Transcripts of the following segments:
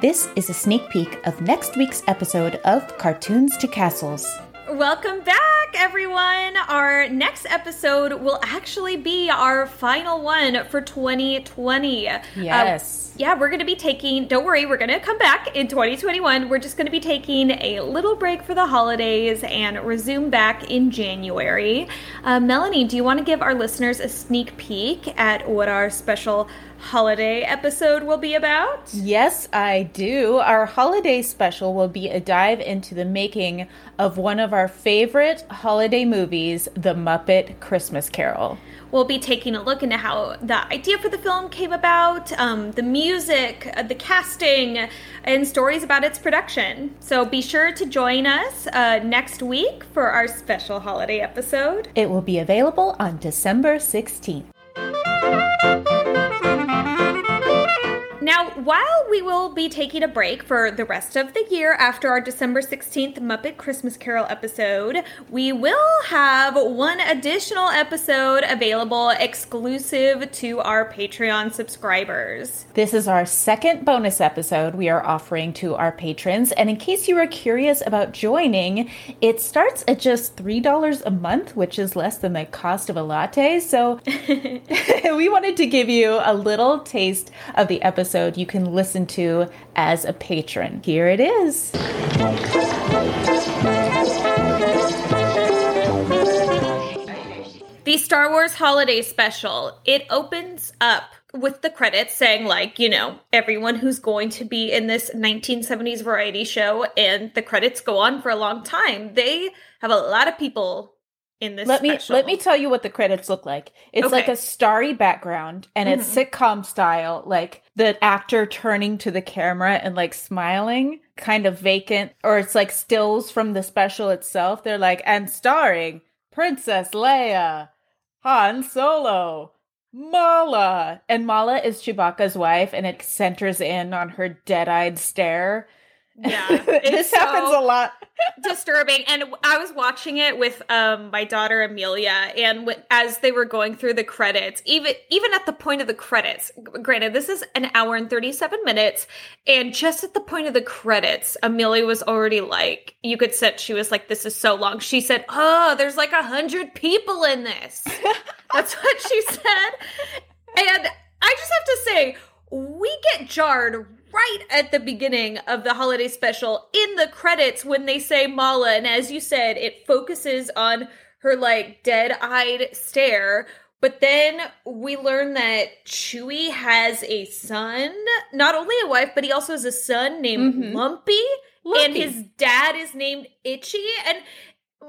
This is a sneak peek of next week's episode of Cartoons to Castles. Welcome back, everyone. Our next episode will actually be our final one for 2020. Yes. Uh, yeah, we're going to be taking, don't worry, we're going to come back in 2021. We're just going to be taking a little break for the holidays and resume back in January. Uh, Melanie, do you want to give our listeners a sneak peek at what our special holiday episode will be about? Yes, I do. Our holiday special will be a dive into the making of one of our favorite holiday movies, The Muppet Christmas Carol. We'll be taking a look into how the idea for the film came about, um, the music, uh, the casting, and stories about its production. So be sure to join us uh, next week for our special holiday episode. It will be available on December 16th. While we will be taking a break for the rest of the year after our December 16th Muppet Christmas Carol episode, we will have one additional episode available exclusive to our Patreon subscribers. This is our second bonus episode we are offering to our patrons. And in case you are curious about joining, it starts at just $3 a month, which is less than the cost of a latte. So we wanted to give you a little taste of the episode episode you can listen to as a patron. Here it is. The Star Wars Holiday Special. It opens up with the credits saying like you know everyone who's going to be in this 1970s variety show and the credits go on for a long time they have a lot of people in this let special. me let me tell you what the credits look like. It's Okay. like a starry background and it's mm-hmm. sitcom style like the actor turning to the camera and like smiling kind of vacant or it's like stills from the special itself. They're like and starring princess leia han solo malla. And malla is chewbacca's wife and it centers in on her dead-eyed stare. Yeah. This it's happens a lot disturbing. And i was watching it with um my daughter amelia and w- as they were going through the credits even even at the point of the credits granted this is an hour and 37 minutes and just at the point of the credits amelia was already like you could sense she was like this is so long. She said oh there's like a hundred people in this. That's what she said and i just have to say we get jarred right at the beginning of the holiday special in the credits when they say Malla. And as you said, it focuses on her like dead eyed stare. But then we learn that Chewie has a son, not only a wife, but he also has a son named Mhm. Lumpy, and his dad is named Itchy. And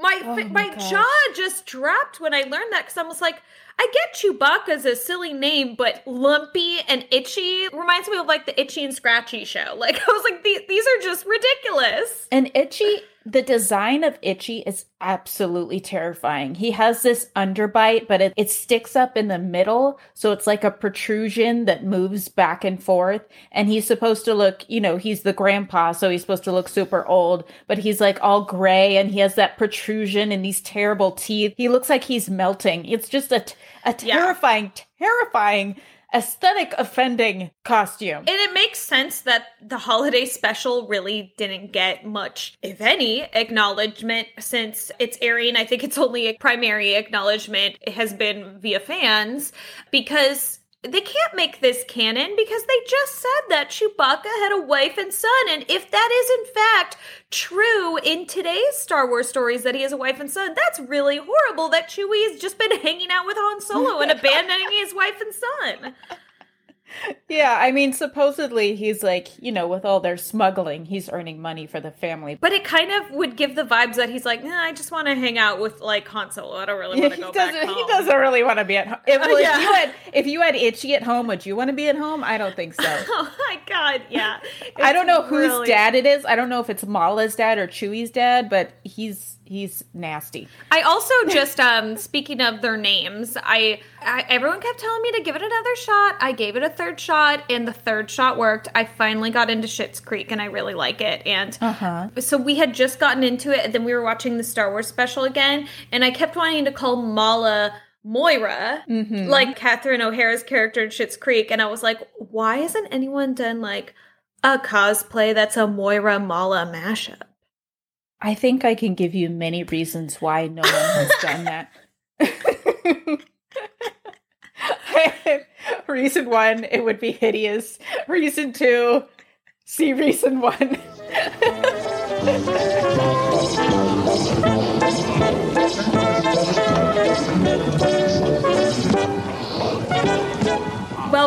my Oh my, my jaw just dropped when I learned that because I was like, I get Chewbacca's a silly name, but Lumpy and Itchy reminds me of like the Itchy and Scratchy show. Like I was like, these, these are just ridiculous. And Itchy, the design of Itchy is absolutely terrifying. He has this underbite, but it, it sticks up in the middle. So it's like a protrusion that moves back and forth. And he's supposed to look, you know, he's the grandpa. So he's supposed to look super old, but he's like all gray and he has that protrusion and these terrible teeth. He looks like he's melting. It's just a, a Yeah. terrifying, terrifying, aesthetic offending costume. And it makes sense that the holiday special really didn't get much, if any, acknowledgement since it's airing. I think it's only a primary acknowledgement it has been via fans because they can't make this canon because they just said that Chewbacca had a wife and son. And if that is in fact true in today's Star Wars stories that he has a wife and son, that's really horrible that Chewie has just been hanging out with Han Solo and abandoning his wife and son. Yeah, I mean, supposedly he's like, you know, with all their smuggling, he's earning money for the family. But it kind of would give the vibes that he's like, nah, I just want to hang out with like Han Solo. I don't really want to go back home. He doesn't really want to be at home. If, Uh, well, if you had, if you had itchy at home, would you want to be at home? I don't think so. Oh my god, yeah. I don't know It's whose dad it is. I don't know if it's Malla's dad or Chewie's dad, but he's he's nasty. I also just um speaking of their names, I, I everyone kept telling me to give it another shot. I gave it a third shot, and the third shot worked. I finally got into Schitt's Creek, and I really like it. And Uh huh. so we had just gotten into it, and then we were watching the Star Wars special again, and I kept wanting to call Malla Moira, Mhm. like Catherine O'Hara's character in Schitt's Creek, and I was like, why hasn't anyone done like A cosplay that's a Moira Malla mashup. I think I can give you many reasons why no one has done that. reason one, it would be hideous. Reason two, see reason one.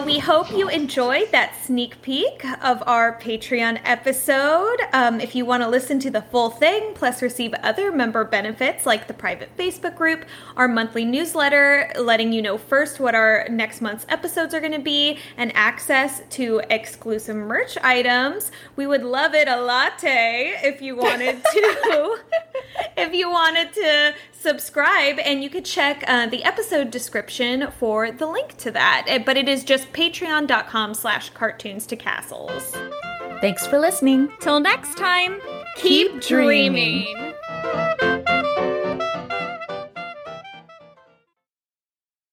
we hope you enjoyed that sneak peek of our Patreon episode. Um, if you want to listen to the full thing, plus receive other member benefits like the private Facebook group, our monthly newsletter, letting you know first what our next month's episodes are going to be, and access to exclusive merch items, we would love it a latte if you wanted to. If you wanted to subscribe and you could check uh, the episode description for the link to that uh, but it is just patreon.com slash cartoons to castles thanks for listening till next time keep, keep dreaming. dreaming.